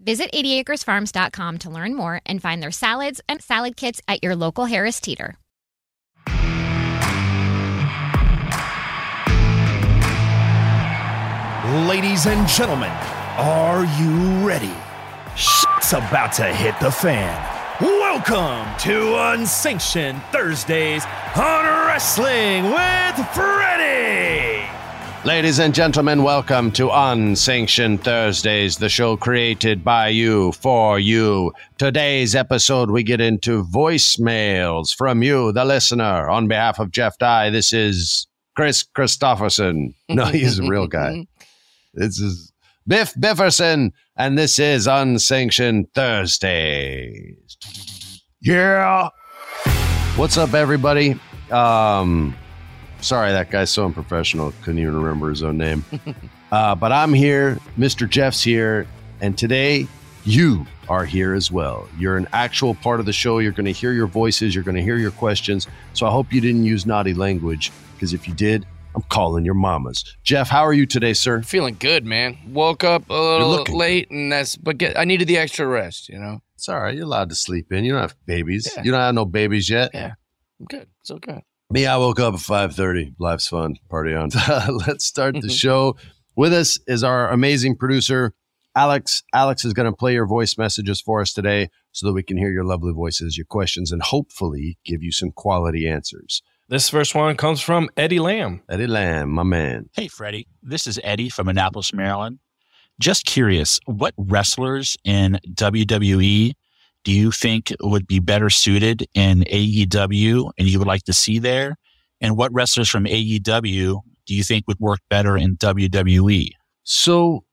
Visit 80acresfarms.com to learn more and find their salads and salad kits at your local Harris Teeter. Ladies and gentlemen, are you ready? Shit's about to hit the fan. Welcome to Unsanctioned Thursdays on Wrestling with Freddie. Ladies and gentlemen, welcome to Unsanctioned Thursdays, the show created by you for you. Today's episode, we get into voicemails from you, the listener. On behalf of Jeff Dye, this is Chris Christopherson. No, he's a real guy. This is Biff Bifferson, and this is Unsanctioned Thursdays. Yeah. What's up, everybody? Um, sorry, that guy's so unprofessional. Couldn't even remember his own name. uh, but I'm here. Mr. Jeff's here. And today, you are here as well. You're an actual part of the show. You're going to hear your voices. You're going to hear your questions. So I hope you didn't use naughty language because if you did, I'm calling your mamas. Jeff, how are you today, sir? Feeling good, man. Woke up a little late, and that's but get, I needed the extra rest. You know, It's all right. You're allowed to sleep in. You don't have babies. Yeah. You don't have no babies yet. yeah, I'm good. It's okay. Me, I woke up at 5.30. Life's fun. Party on. Let's start the show. With us is our amazing producer, Alex. Alex is going to play your voice messages for us today so that we can hear your lovely voices, your questions, and hopefully give you some quality answers. This first one comes from Eddie Lamb. Eddie Lamb, my man. Hey, Freddie. This is Eddie from Annapolis, Maryland. Just curious, what wrestlers in WWE do you think would be better suited in AEW and you would like to see there? And what wrestlers from AEW do you think would work better in? WWE? So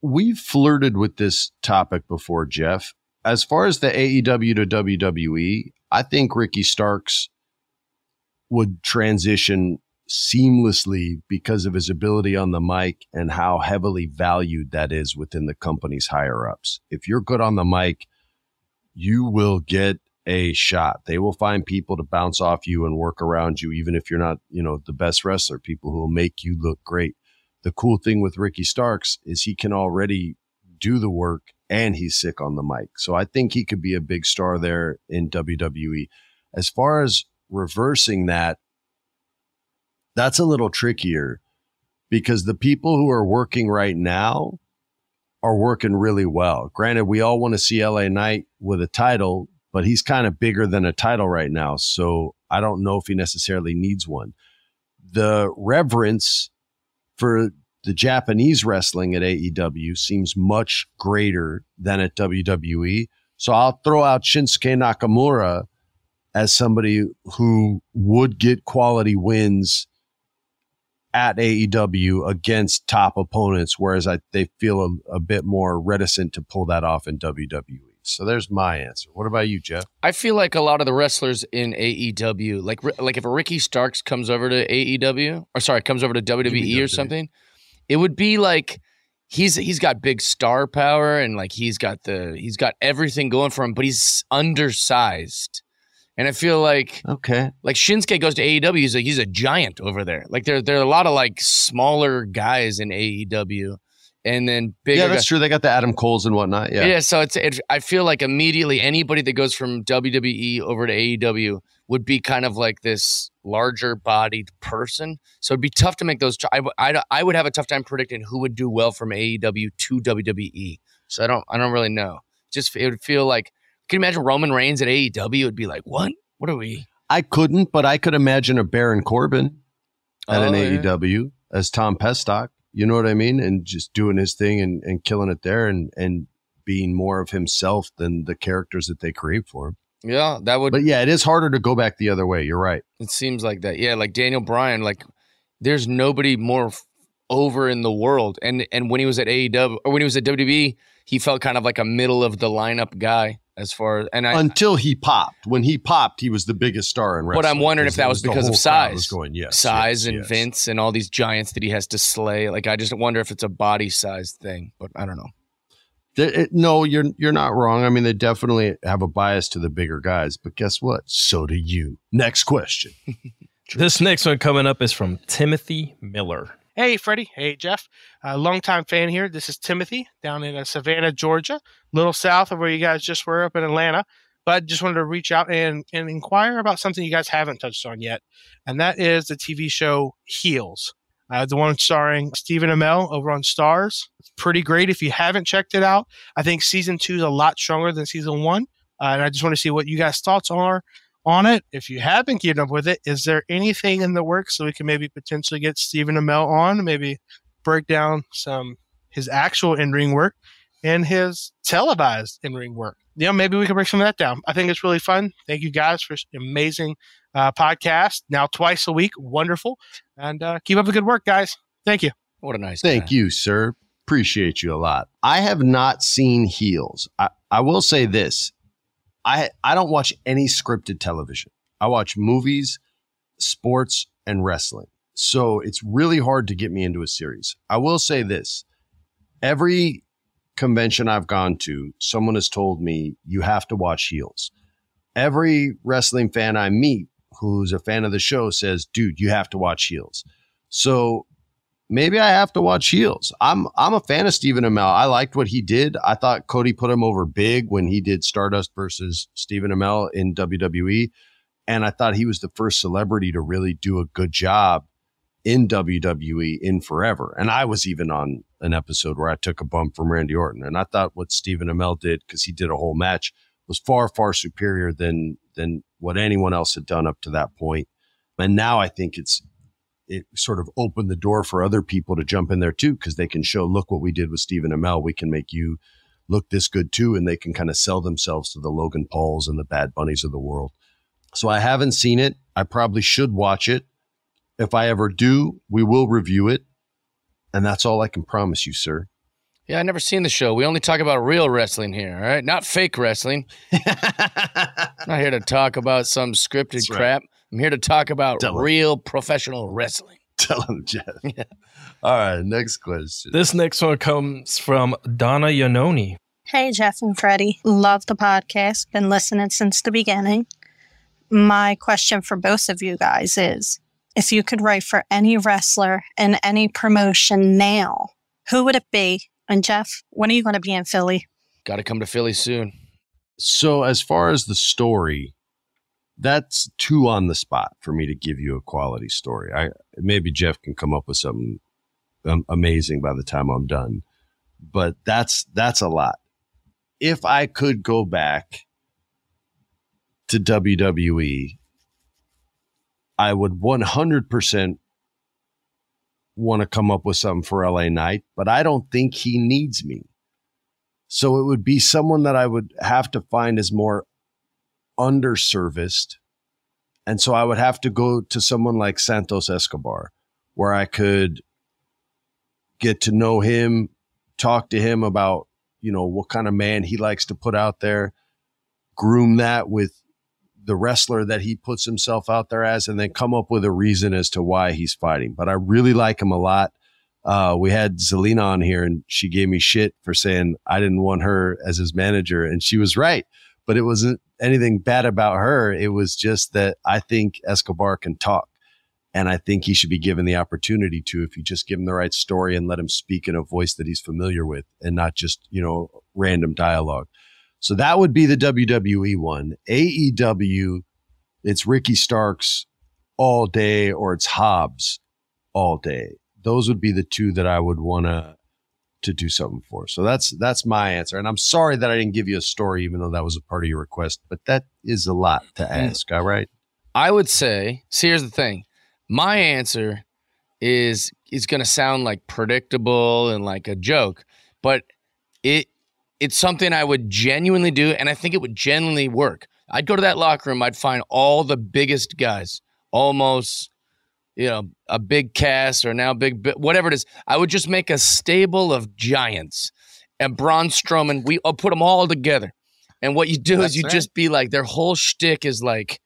we've flirted with this topic before, Jeff. As far as the AEW to WWE, I think Ricky Starks would transition seamlessly because of his ability on the mic and how heavily valued that is within the company's higher ups. If you're good on the mic, you will get a shot. They will find people to bounce off you and work around you, even if you're not, you know, the best wrestler, people who will make you look great the cool thing with Ricky Starks is he can already do the work and he's sick on the mic. So I think he could be a big star there in WWE. As far as reversing that, that's a little trickier because the people who are working right now are working really well. Granted, we all want to see LA Knight with a title, but he's kind of bigger than a title right now. So I don't know if he necessarily needs one. The reverence for the Japanese wrestling at AEW seems much greater than at WWE. So I'll throw out Shinsuke Nakamura as somebody who would get quality wins at AEW against top opponents, whereas I they feel a, a bit more reticent to pull that off in WWE. So there's my answer. What about you, Jeff? I feel like a lot of the wrestlers in AEW, like like if a Ricky Starks comes over to AEW, or sorry, comes over to WWE or something, it would be like he's he's got big star power and like he's got the he's got everything going for him, but he's undersized. And I feel like okay, like Shinsuke goes to AEW, he's like he's a giant over there. Like there there are a lot of like smaller guys in AEW, and then bigger. yeah, that's guys. true. They got the Adam Coles and whatnot. Yeah, Yeah. so it's it, I feel like immediately anybody that goes from WWE over to AEW would be kind of like this larger bodied person. So it'd be tough to make those. I, I, I would have a tough time predicting who would do well from AEW to WWE. So I don't I don't really know. Just it would feel like can you imagine Roman Reigns at AEW? It would be like what? What are we? I couldn't, but I could imagine a Baron Corbin at an Oh, yeah. AEW as Tom Pestock. You know what I mean? And just doing his thing and, and killing it there and, and being more of himself than the characters that they create for him. Yeah, that would. But yeah, it is harder to go back the other way. You're right. It seems like that. Yeah, like Daniel Bryan, like there's nobody more f- over in the world. And and when he was at AEW or when he was at WWE, he felt kind of like a middle of the lineup guy as far as and I Until he popped. When he popped, he was the biggest star in wrestling. but I'm wondering if that was the because of size. Was going, yes, size yes, and yes. Vince and all these giants that he has to slay. Like I just wonder if it's a body size thing, but I don't know. Th- it- no, you're you're not wrong. I mean, they definitely have a bias to the bigger guys, but guess what? So do you. Next question. This next one coming up is from Timothy Miller. Hey, Freddie. Hey, Jeff. Uh, longtime fan here. This is Timothy down in uh, Savannah, Georgia, a little south of where you guys just were up in Atlanta. But just wanted to reach out and, and inquire about something you guys haven't touched on yet, and that is the TV show Heels, uh, the one starring Stephen Amell over on Starz. It's pretty great if you haven't checked it out. I think season two is a lot stronger than season one, uh, and I just want to see what you guys' thoughts are on it. If you have been keeping up with it, is there anything in the works so we can maybe potentially get Stephen Amell on, maybe break down some his actual in ring work and his televised in ring work? You know, maybe we can break some of that down. I think it's really fun. Thank you guys for an amazing uh, podcast. Now twice a week, wonderful, and uh, keep up the good work, guys. Thank you. What a nice. Thank you, sir. Appreciate you a lot. I have not seen Heels. I, I will say this. I I don't watch any scripted television. I watch movies, sports, and wrestling. So it's really hard to get me into a series. I will say this. Every convention I've gone to, someone has told me you have to watch Heels. Every wrestling fan I meet who's a fan of the show says, dude, you have to watch Heels. So maybe I have to watch Heels. I'm I'm a fan of Stephen Amell. I liked what he did. I thought Cody put him over big when he did Stardust versus Stephen Amell in WWE. And I thought he was the first celebrity to really do a good job in WWE in forever. And I was even on an episode where I took a bump from Randy Orton. And I thought what Stephen Amell did, because he did a whole match, was far, far superior than than what anyone else had done up to that point. And now I think it's it sort of opened the door for other people to jump in there too, because they can show, look what we did with Stephen Amell. We can make you look this good too, and they can kind of sell themselves to the Logan Pauls and the Bad Bunnies of the world. So I haven't seen it. I probably should watch it. If I ever do, we will review it. And that's all I can promise you, sir. Yeah, I never seen the show. We only talk about real wrestling here, all right? Not fake wrestling. I'm not here to talk about some scripted right. crap. I'm here to talk about Tell 'em. real professional wrestling. Tell him, Jeff. All right, next question. This next one comes from Donna Yanoni. Hey, Jeff and Freddie. Love the podcast. Been listening since the beginning. My question for both of you guys is if you could write for any wrestler in any promotion now, who would it be? And Jeff, when are you going to be in Philly? Got to come to Philly soon. So, as far as the story, that's too on the spot for me to give you a quality story. I maybe Jeff can come up with something amazing by the time I'm done, but that's that's a lot. If I could go back to WWE, I would 100% want to come up with something for LA Knight, but I don't think he needs me. So it would be someone that I would have to find as more underserviced. And so I would have to go to someone like Santos Escobar, where I could get to know him, talk to him about, you know, what kind of man he likes to put out there, groom that with the wrestler that he puts himself out there as, and then come up with a reason as to why he's fighting. But I really like him a lot. Uh, we had Zelina on here and she gave me shit for saying I didn't want her as his manager. And she was right. But it wasn't anything bad about her. It was just that I think Escobar can talk. And I think he should be given the opportunity to if you just give him the right story and let him speak in a voice that he's familiar with and not just, you know, random dialogue. So that would be the WWE one. AEW, it's Ricky Starks all day or it's Hobbs all day. Those would be the two that I would want to to do something for. So that's that's my answer. And I'm sorry that I didn't give you a story even though that was a part of your request, but that is a lot to mm. ask, all right? I would say, see, here's the thing. My answer is is going to sound like predictable and like a joke, but it it's something I would genuinely do, and I think it would genuinely work. I'd go to that locker room. I'd find all the biggest guys, almost, you know, a big cast or now big, whatever it is. I would just make a stable of giants, and Braun Strowman. We I'll put them all together, and what you do That's is you right. just be like their whole shtick is like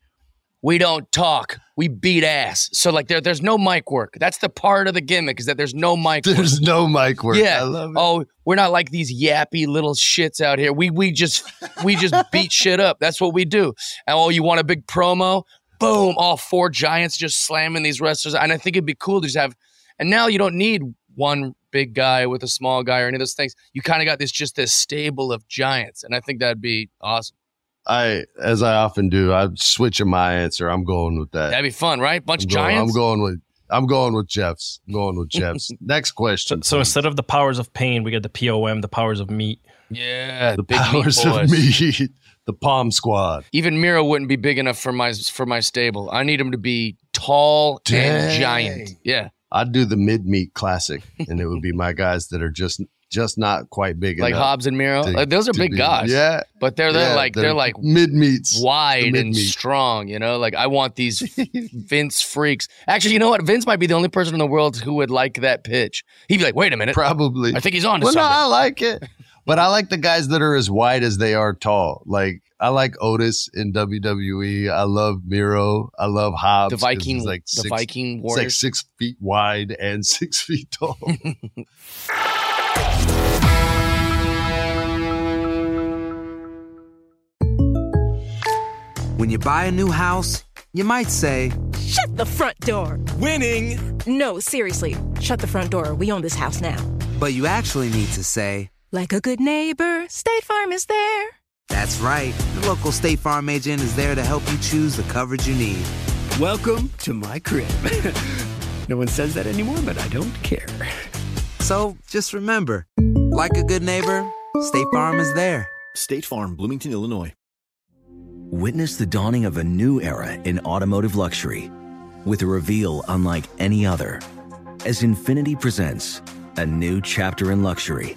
we don't talk. We beat ass. So like there, there's no mic work. That's the part of the gimmick is that there's no mic. There's work. no mic work. Yeah. I love it. Oh, we're not like these yappy little shits out here. We we just we just beat shit up. That's what we do. And oh, you want a big promo? Boom! All four giants just slamming these wrestlers. And I think it'd be cool to just have. And now you don't need one big guy with a small guy or any of those things. You kind of got this just this stable of giants, and I think that'd be awesome. I, as I often do, I'm switching my answer. I'm going with that. That'd be fun, right? Bunch I'm of going, giants. I'm going with. I'm going with Jeff's. I'm going with Jeff's. Next question. So instead of the powers of pain, we get the POM, the powers of meat. Yeah, the big meat powers of meat, the POM Squad. Even Miro wouldn't be big enough for my for my stable. I need him to be tall and giant. Yeah, I'd do the mid meat classic, and it would be my guys that are just just not quite big enough. like. Hobbs and Miro. to- Like, those are big be- guys. Yeah, but they're they're Yeah, like they're, like mid meats, wide and strong. You know, like I want these Vince freaks. Actually, you know what? Vince might be the only person in the world who would like that pitch. He'd be like, "Wait a minute, probably." I think he's on to Well, no, something." I like it, but I like the guys that are as wide as they are tall. Like I like Otis in WWE. I love Miro. I love Hobbs. The 'cause Viking- he's like the six, Viking he's like warriors. six feet wide and six feet tall. When you buy a new house, you might say, Shut the front door. Winning. No, seriously. Shut the front door. We own this house now. but you actually need to say, Like a good neighbor, State Farm is there. That's right. The local State Farm agent is there to help you choose the coverage you need. Welcome to my crib. no one says that anymore, but I don't care. So just remember, like a good neighbor, State Farm is there. State Farm, Bloomington, Illinois. Witness the dawning of a new era in automotive luxury with a reveal unlike any other as Infiniti presents a new chapter in luxury,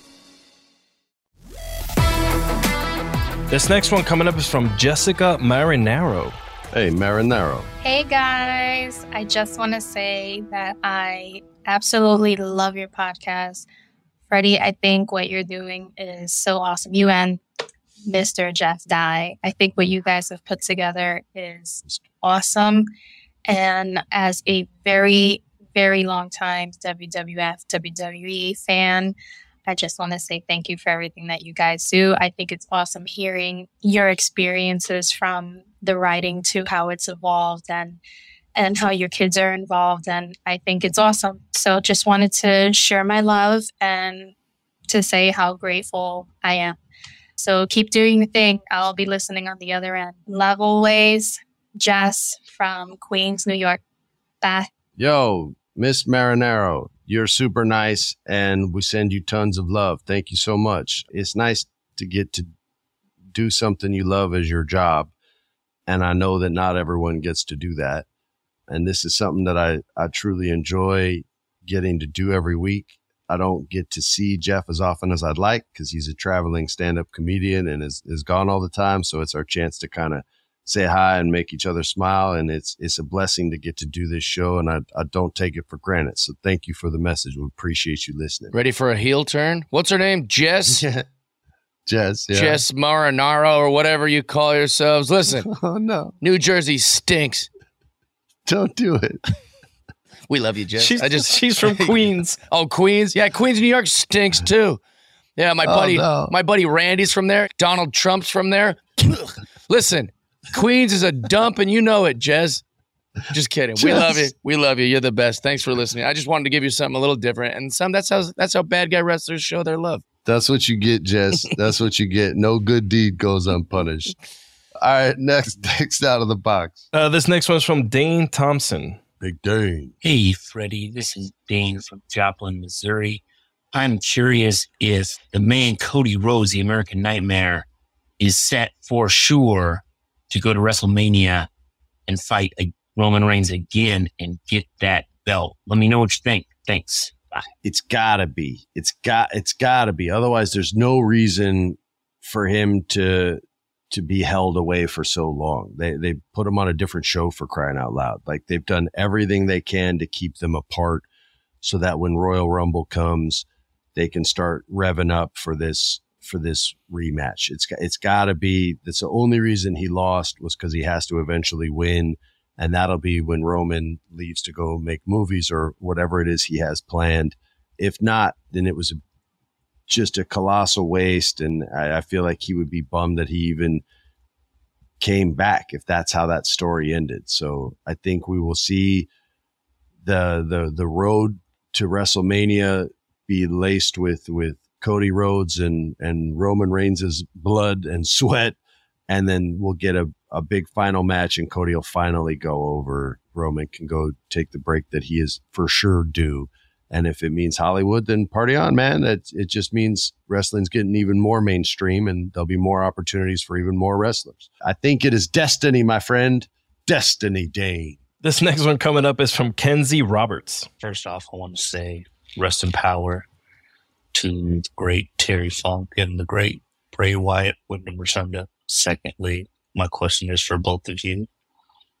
This next one coming up is from Jessica Marinaro. Hey, Marinaro. Hey guys, I just want to say that I absolutely love your podcast. Freddie, I think what you're doing is so awesome. You and Mr. Jeff Dye, I think what you guys have put together is awesome. And as a very, very long time WWF, WWE fan, I just want to say thank you for everything that you guys do. I think it's awesome hearing your experiences from the writing to how it's evolved and and how your kids are involved and I think it's awesome. So just wanted to share my love and to say how grateful I am. So keep doing the thing. I'll be listening on the other end. Love always. Jess from Queens, New York. Bye. Yo, Miss Marinaro, you're super nice and we send you tons of love. Thank you so much. It's nice to get to do something you love as your job. And I know that not everyone gets to do that. And this is something that I, I truly enjoy getting to do every week. I don't get to see Jeff as often as I'd like because he's a traveling stand up comedian and is, is gone all the time. So it's our chance to kind of say hi and make each other smile. And it's it's a blessing to get to do this show, and I, I don't take it for granted. So thank you for the message. We appreciate you listening. Ready for a heel turn? What's her name? Jess? Jess, yeah. Jess Marinaro or whatever you call yourselves. Listen. oh no. New Jersey stinks. Don't do it. We love you, Jess. She's- I just she's from Queens. oh, Queens. Yeah, Queens, New York stinks too. Yeah, my Oh, buddy, no. my buddy Randy's from there. Donald Trump's from there. Listen, Queens is a dump, and you know it, Jez. Just kidding. We love you. We love you. You're the best. Thanks for listening. I just wanted to give you something a little different, and some that's how that's how bad guy wrestlers show their love. That's what you get, Jess. That's what you get. No good deed goes unpunished. All right, next, next out of the box. Uh, this next one's from Dane Thompson. Big Dane. Hey, Freddie, this is Dane from Joplin, Missouri. I'm curious if the man Cody Rhodes, the American Nightmare, is set for sure to go to WrestleMania and fight Roman Reigns again and get that belt. Let me know what you think. Thanks. Bye. It's gotta be. It's got. It's gotta be. Otherwise, there's no reason for him to to be held away for so long. They they put him on a different show for crying out loud. Like they've done everything they can to keep them apart, so that when Royal Rumble comes, they can start revving up for this for this rematch. It's it's got to be. That's the only reason he lost was because he has to eventually win, and that'll be when Roman leaves to go make movies or whatever it is he has planned. If not, then it was just a colossal waste, and I, I feel like he would be bummed that he even came back if that's how that story ended. So I think we will see the the the road to WrestleMania be laced with with Cody Rhodes and and Roman Reigns' blood and sweat, and then we'll get a a big final match, and Cody will finally go over. Roman can go take the break that he is for sure due. And if it means Hollywood, then party on, man. It, it just means wrestling's getting even more mainstream and there'll be more opportunities for even more wrestlers. I think it is destiny, my friend. Destiny Dane. This next one coming up is from Kenzie Roberts. First off, I want to say rest in power to the great Terry Funk and the great Bray Wyatt Wyndham Rotunda. Secondly, my question is for both of you.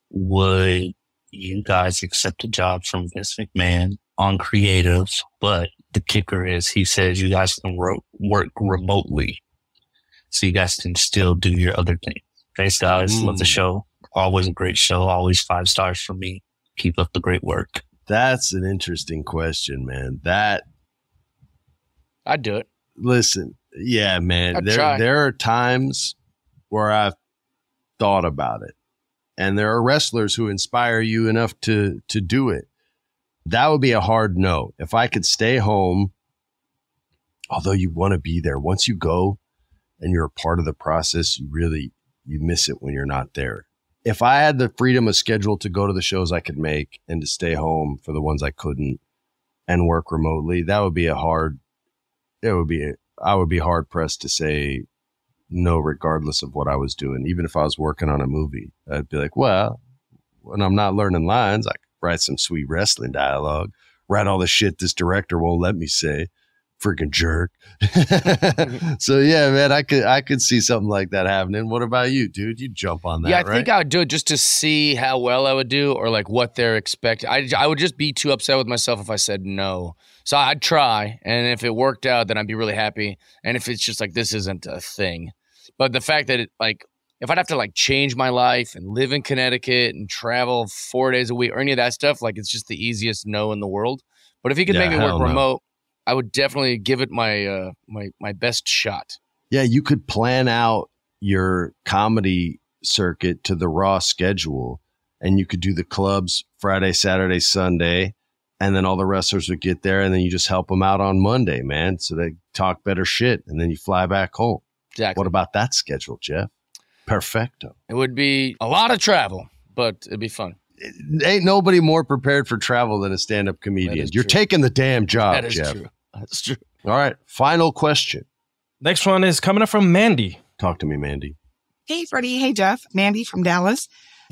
Would you guys accept a job from Vince McMahon on creatives? But the kicker is he says you guys can ro- work remotely. So you guys can still do your other thing. Thanks guys. Love the Mm. show. Always a great show. Always five stars for me. Keep up the great work. That's an interesting question, man. That I'd do it. listen, yeah, man. I'd there try. there are times where I've thought about it. And there are wrestlers who inspire you enough to to do it. That would be a hard no. If I could stay home, although you want to be there, once you go and you're a part of the process, you really you miss it when you're not there. If I had the freedom of schedule to go to the shows I could make and to stay home for the ones I couldn't and work remotely, that would be a hard it would be I would be hard pressed to say no regardless of what I was doing. Even if I was working on a movie, I'd be like, well, when I'm not learning lines, I could write some sweet wrestling dialogue, write all the shit this director won't let me say. Freaking jerk. so yeah, man, I could I could see something like that happening. What about you, dude? You jump on that, yeah, I right? think I would do it just to see how well I would do or like what they're expecting. I, I would just be too upset with myself if I said no. So I'd try. And if it worked out, then I'd be really happy. And if it's just like, this isn't a thing. But the fact that it, like, if I'd have to like change my life and live in Connecticut and travel four days a week or any of that stuff, like it's just the easiest no in the world. But if you could Yeah, make me work no. remote, I would definitely give it my uh my my best shot. yeah, you could plan out your comedy circuit to the raw schedule and you could do the clubs Friday, Saturday, Sunday, and then all the wrestlers would get there and then you just help them out on Monday, man. So they talk better shit and then you fly back home. Exactly. What about that schedule, Jeff? Perfecto. It would be a lot of travel, but it'd be fun. Ain't nobody more prepared for travel than a stand-up comedian. You're taking the damn job, That is Jeff. true. That's true. All right. Final question. Next one is coming up from Mandy. Talk to me, Mandy. Hey, Freddie. Hey, Jeff. Mandy from Dallas.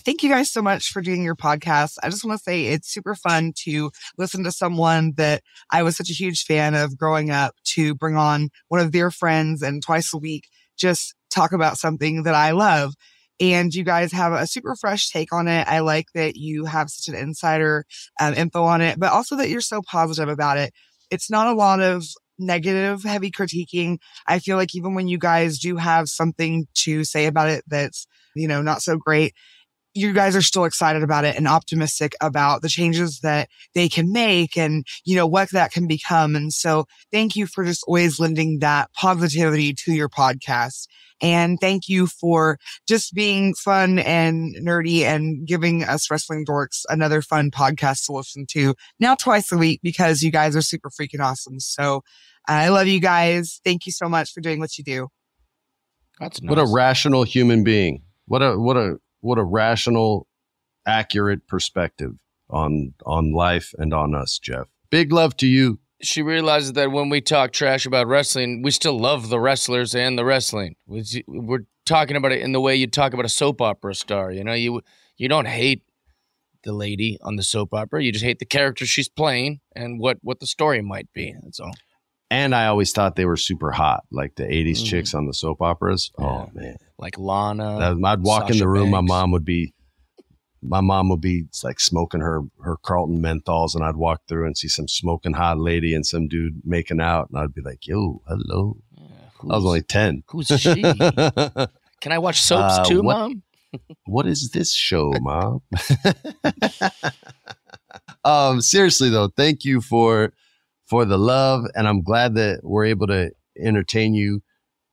Thank you guys so much for doing your podcast. I just want to say it's super fun to listen to someone that I was such a huge fan of growing up to bring on one of their friends and twice a week just talk about something that I love. And you guys have a super fresh take on it. I like that you have such an insider um, info on it, but also that you're so positive about it. It's not a lot of negative, heavy critiquing. I feel like even when you guys do have something to say about it that's, you know, not so great, you guys are still excited about it and optimistic about the changes that they can make and, you know, what that can become. And so thank you for just always lending that positivity to your podcast. And thank you for just being fun and nerdy and giving us wrestling dorks another fun podcast to listen to now twice a week because you guys are super freaking awesome. So I love you guys. Thank you so much for doing what you do. That's What a rational human being. What a what a what a rational, accurate perspective on on life and on us, Jeff. Big love to you. She realizes that when we talk trash about wrestling, we still love the wrestlers and the wrestling. We- We're talking about it in the way you talk about a soap opera star. You know, you you don't hate the lady on the soap opera. You just hate the character she's playing and what what the story might be. That's all. And I always thought they were super hot, like the '80s Mhm. chicks on the soap operas. Oh man, Like Lana. That- I'd walk in the room. Banks. My mom would be, my mom would be like smoking her her Carlton menthols, and I'd walk through and see some smoking hot lady and some dude making out, and I'd be like, "Yo, hello." I was only ten. who's she? Can I watch soaps Uh, too, what- mom? what is this show, mom? um, seriously though, thank you for for the love, and I'm glad that we're able to entertain you.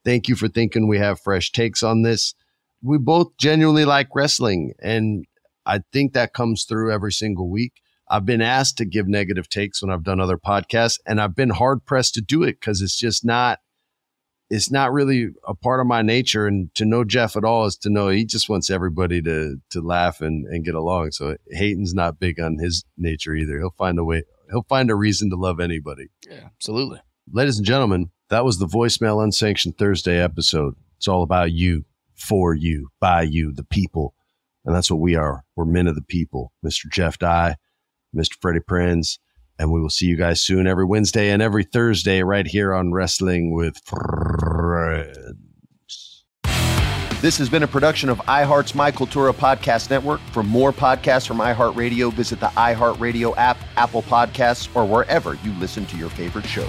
Thank you for thinking we have fresh takes on this. We both genuinely like wrestling, and I think that comes through every single week. I've been asked to give negative takes when I've done other podcasts, and I've been hard pressed to do it because it's just not it's not really a part of my nature. And to know Jeff at all is to know he just wants everybody to to laugh and, and get along. So hating's not big on his nature either. He'll find a way. He'll find a reason to love anybody. Yeah, absolutely. Ladies and gentlemen, that was the voicemail unsanctioned Thursday episode. It's all about you, for you, by you, the people. And that's what we are. We're men of the people. Mr. Jeff Dye, Mr. Freddie Prinze. And we will see you guys soon every Wednesday and every Thursday right here on Wrestling with. This has been a production of iHeart's My Cultura Podcast Network. For more podcasts from iHeartRadio, visit the iHeartRadio app, Apple Podcasts, or wherever you listen to your favorite shows.